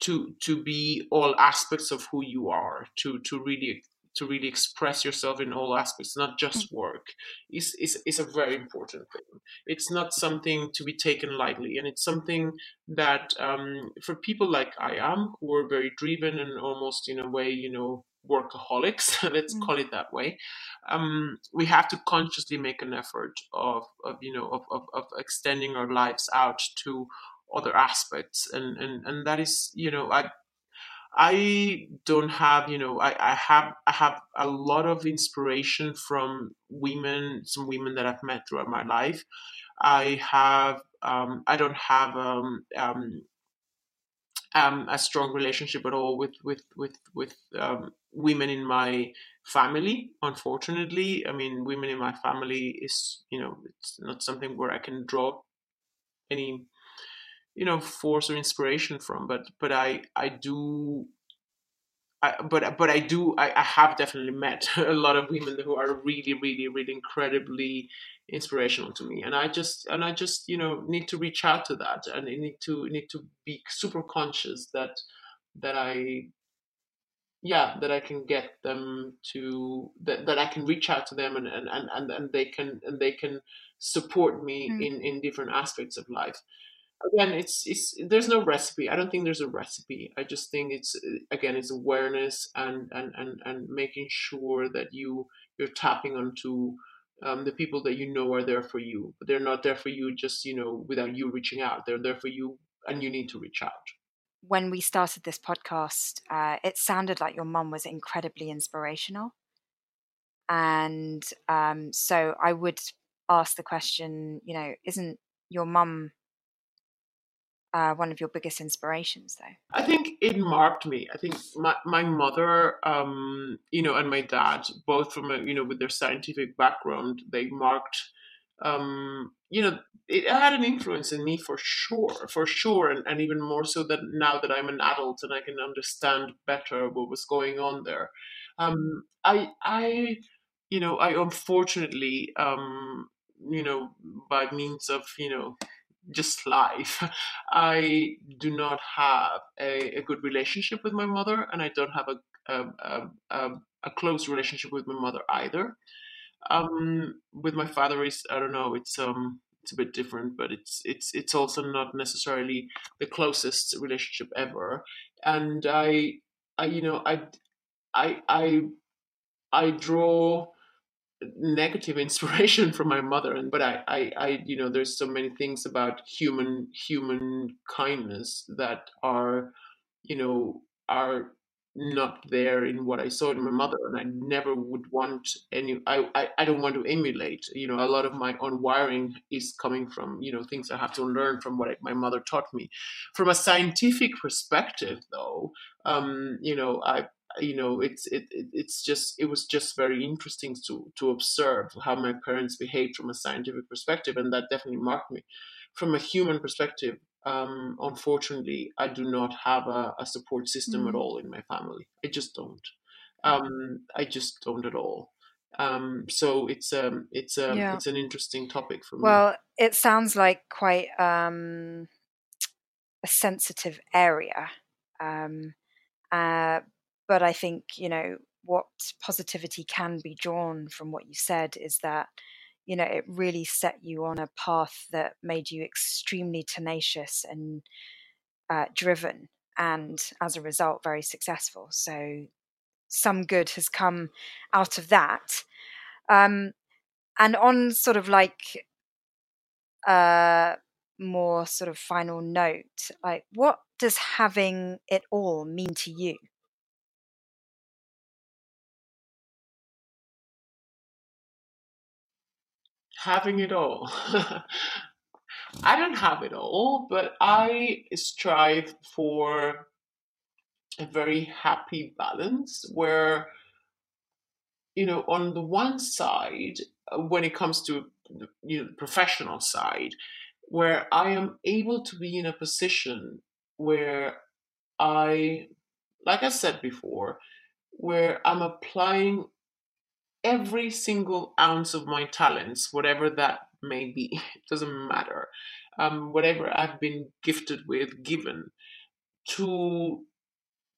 to to be all aspects of who you are to to really to really express yourself in all aspects, not just mm. work, is, is, is a very important thing. It's not something to be taken lightly. And it's something that um, for people like I am, who are very driven and almost in a way, you know, workaholics, [laughs] let's mm. call it that way, um, we have to consciously make an effort of, of you know, of, of, of extending our lives out to other aspects and, and and that is you know i I don't have, you know, I, I have I have a lot of inspiration from women, some women that I've met throughout my life. I have um, I don't have um, um, um, a strong relationship at all with with with with um, women in my family. Unfortunately, I mean, women in my family is you know it's not something where I can draw any you know force or inspiration from but but i i do I, but but I do I, I have definitely met [laughs] a lot of women who are really really really incredibly inspirational to me and I just and I just you know need to reach out to that and I need to need to be super conscious that that I yeah that I can get them to that, that I can reach out to them and and, and, and, they can and they can support me mm. in in different aspects of life again it's it's there's no recipe. I don't think there's a recipe. I just think it's again it's awareness and and and, and making sure that you you're tapping onto um, the people that you know are there for you. But they're not there for you just you know without you reaching out. They're there for you and you need to reach out. When we started this podcast uh, it sounded like your mum was incredibly inspirational. And um, so i would ask the question you know isn't your mum uh, one of your biggest inspirations, though? I think it marked me. I think my, my mother, um, you know, and my dad, both from a, you know, with their scientific background, they marked, um, you know, it had an influence in me for sure, for sure, and, and even more so that now that I'm an adult and I can understand better what was going on there. Um, I, I, you know, I unfortunately, um, you know, by means of, you know, just life. I do not have a, a, good relationship with my mother, and I don't have a a, a, a close relationship with my mother either. Um, with my father is I don't know. It's um it's a bit different, but it's it's it's also not necessarily the closest relationship ever. And I I you know I I I I draw negative [laughs] inspiration from my mother and but I, I i you know there's so many things about human human kindness that are you know are not there in what i saw in my mother and i never would want any I, I i don't want to emulate you know a lot of my own wiring is coming from you know things i have to learn from what my mother taught me. From a scientific perspective though um you know i you know it's it, it, it's just it was just very interesting to to observe how my parents behaved from a scientific perspective and that definitely marked me. From a human perspective um, unfortunately i do not have a, a support system mm-hmm. at all in my family. I just don't. Um, i just don't at all. Um, so it's um it's um yeah. it's an interesting topic for me. Well it sounds like quite um a sensitive area. Um uh, but I think, you know, what positivity can be drawn from what you said is that, you know, it really set you on a path that made you extremely tenacious and uh, driven, and as a result, very successful. So, some good has come out of that. Um, and on sort of like a uh, more sort of final note, like what does having it all mean to you? Having it all. [laughs] I don't have it all, but I strive for a very happy balance where, you know, on the one side, when it comes to you know the professional side, where I am able to be in a position where I, like I said before, where I'm applying every single ounce of my talents, whatever that may be, it [laughs] doesn't matter, um, whatever I've been gifted with, given, to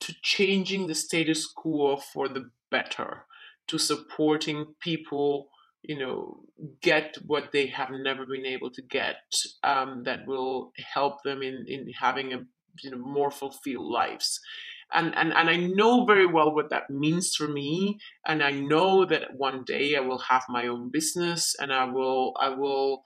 to changing the status quo for the better, to supporting people, you know, get what they have never been able to get, um, that will help them in in having a you know more fulfilled lives and, and and I know very well what that means for me. And I know that one day I will have my own business and I will I will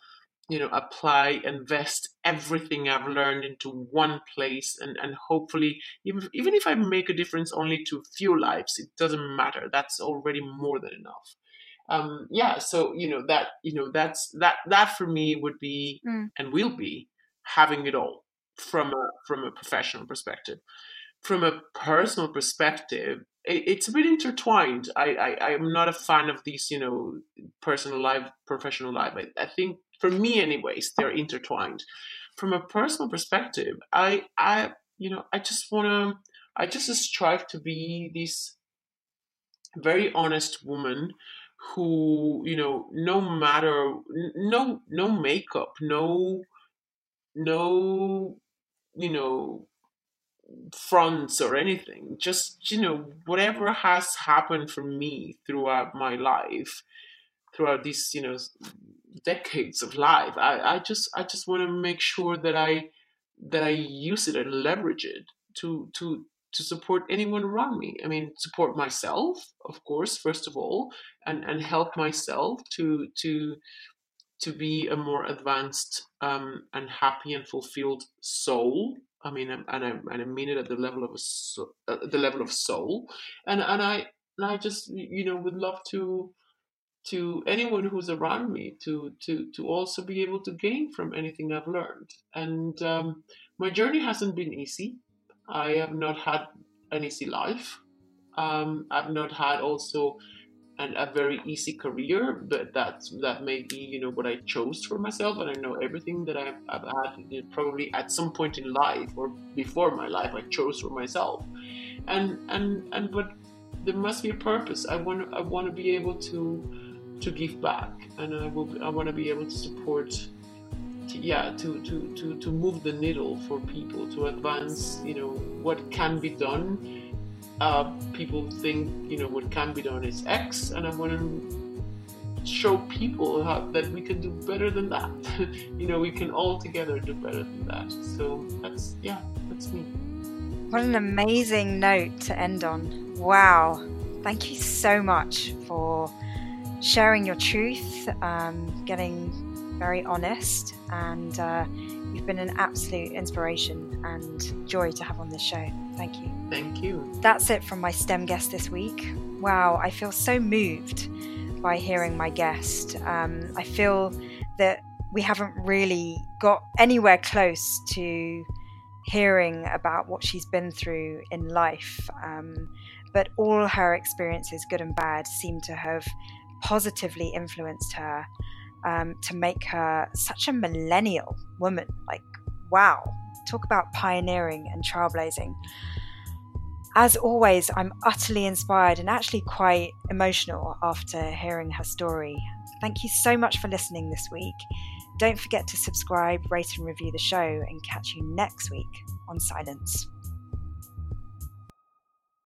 you know apply invest everything I've learned into one place and and hopefully even even if I make a difference only to few lives it doesn't matter. That's already more than enough. Um yeah so you know that you know that's that that for me would be mm. and will be having it all from a from a professional perspective from a personal perspective, it's a bit intertwined. I, I I'm not a fan of these, you know, personal life, professional life. I, I think for me, anyways, they're intertwined. From a personal perspective, I I you know I just want to I just strive to be this very honest woman who you know no matter no no makeup no no you know fronts or anything. Just, you know, whatever has happened for me throughout my life, throughout these, you know, decades of life, I, I just I just want to make sure that I that I use it and leverage it to to to support anyone around me. I mean, support myself, of course, first of all, and and help myself to to to be a more advanced um, and happy and fulfilled soul. I mean, and I, and I mean it at the level of a the level of soul, and and I and I just you know would love to to anyone who's around me to to to also be able to gain from anything I've learned. And um, my journey hasn't been easy. I have not had an easy life. Um, I've not had also an, a very easy career, but that that may be you know what I chose for myself. And I know everything that I've, I've had you know, probably at some point in life or before my life I chose for myself. And and and but there must be a purpose. I want I want to be able to to give back, and I will. I want to be able to support. To, yeah, to, to, to, to move the needle for people to advance. You know what can be done. Uh, people think you know what can be done is X, and I want to show people how, that we can do better than that. [laughs] you know, we can all together do better than that. So that's yeah, that's me. What an amazing note to end on. Wow. Thank you so much for sharing your truth, um, getting very honest, and uh, you've been an absolute inspiration and joy to have on this show. Thank you. Thank you. That's it from my STEM guest this week. Wow, I feel so moved by hearing my guest. Um, I feel that we haven't really got anywhere close to hearing about what she's been through in life. Um, but all her experiences, good and bad, seem to have positively influenced her um, to make her such a millennial woman. Like, wow, talk about pioneering and trailblazing. As always, I'm utterly inspired and actually quite emotional after hearing her story. Thank you so much for listening this week. Don't forget to subscribe, rate, and review the show, and catch you next week on Silence.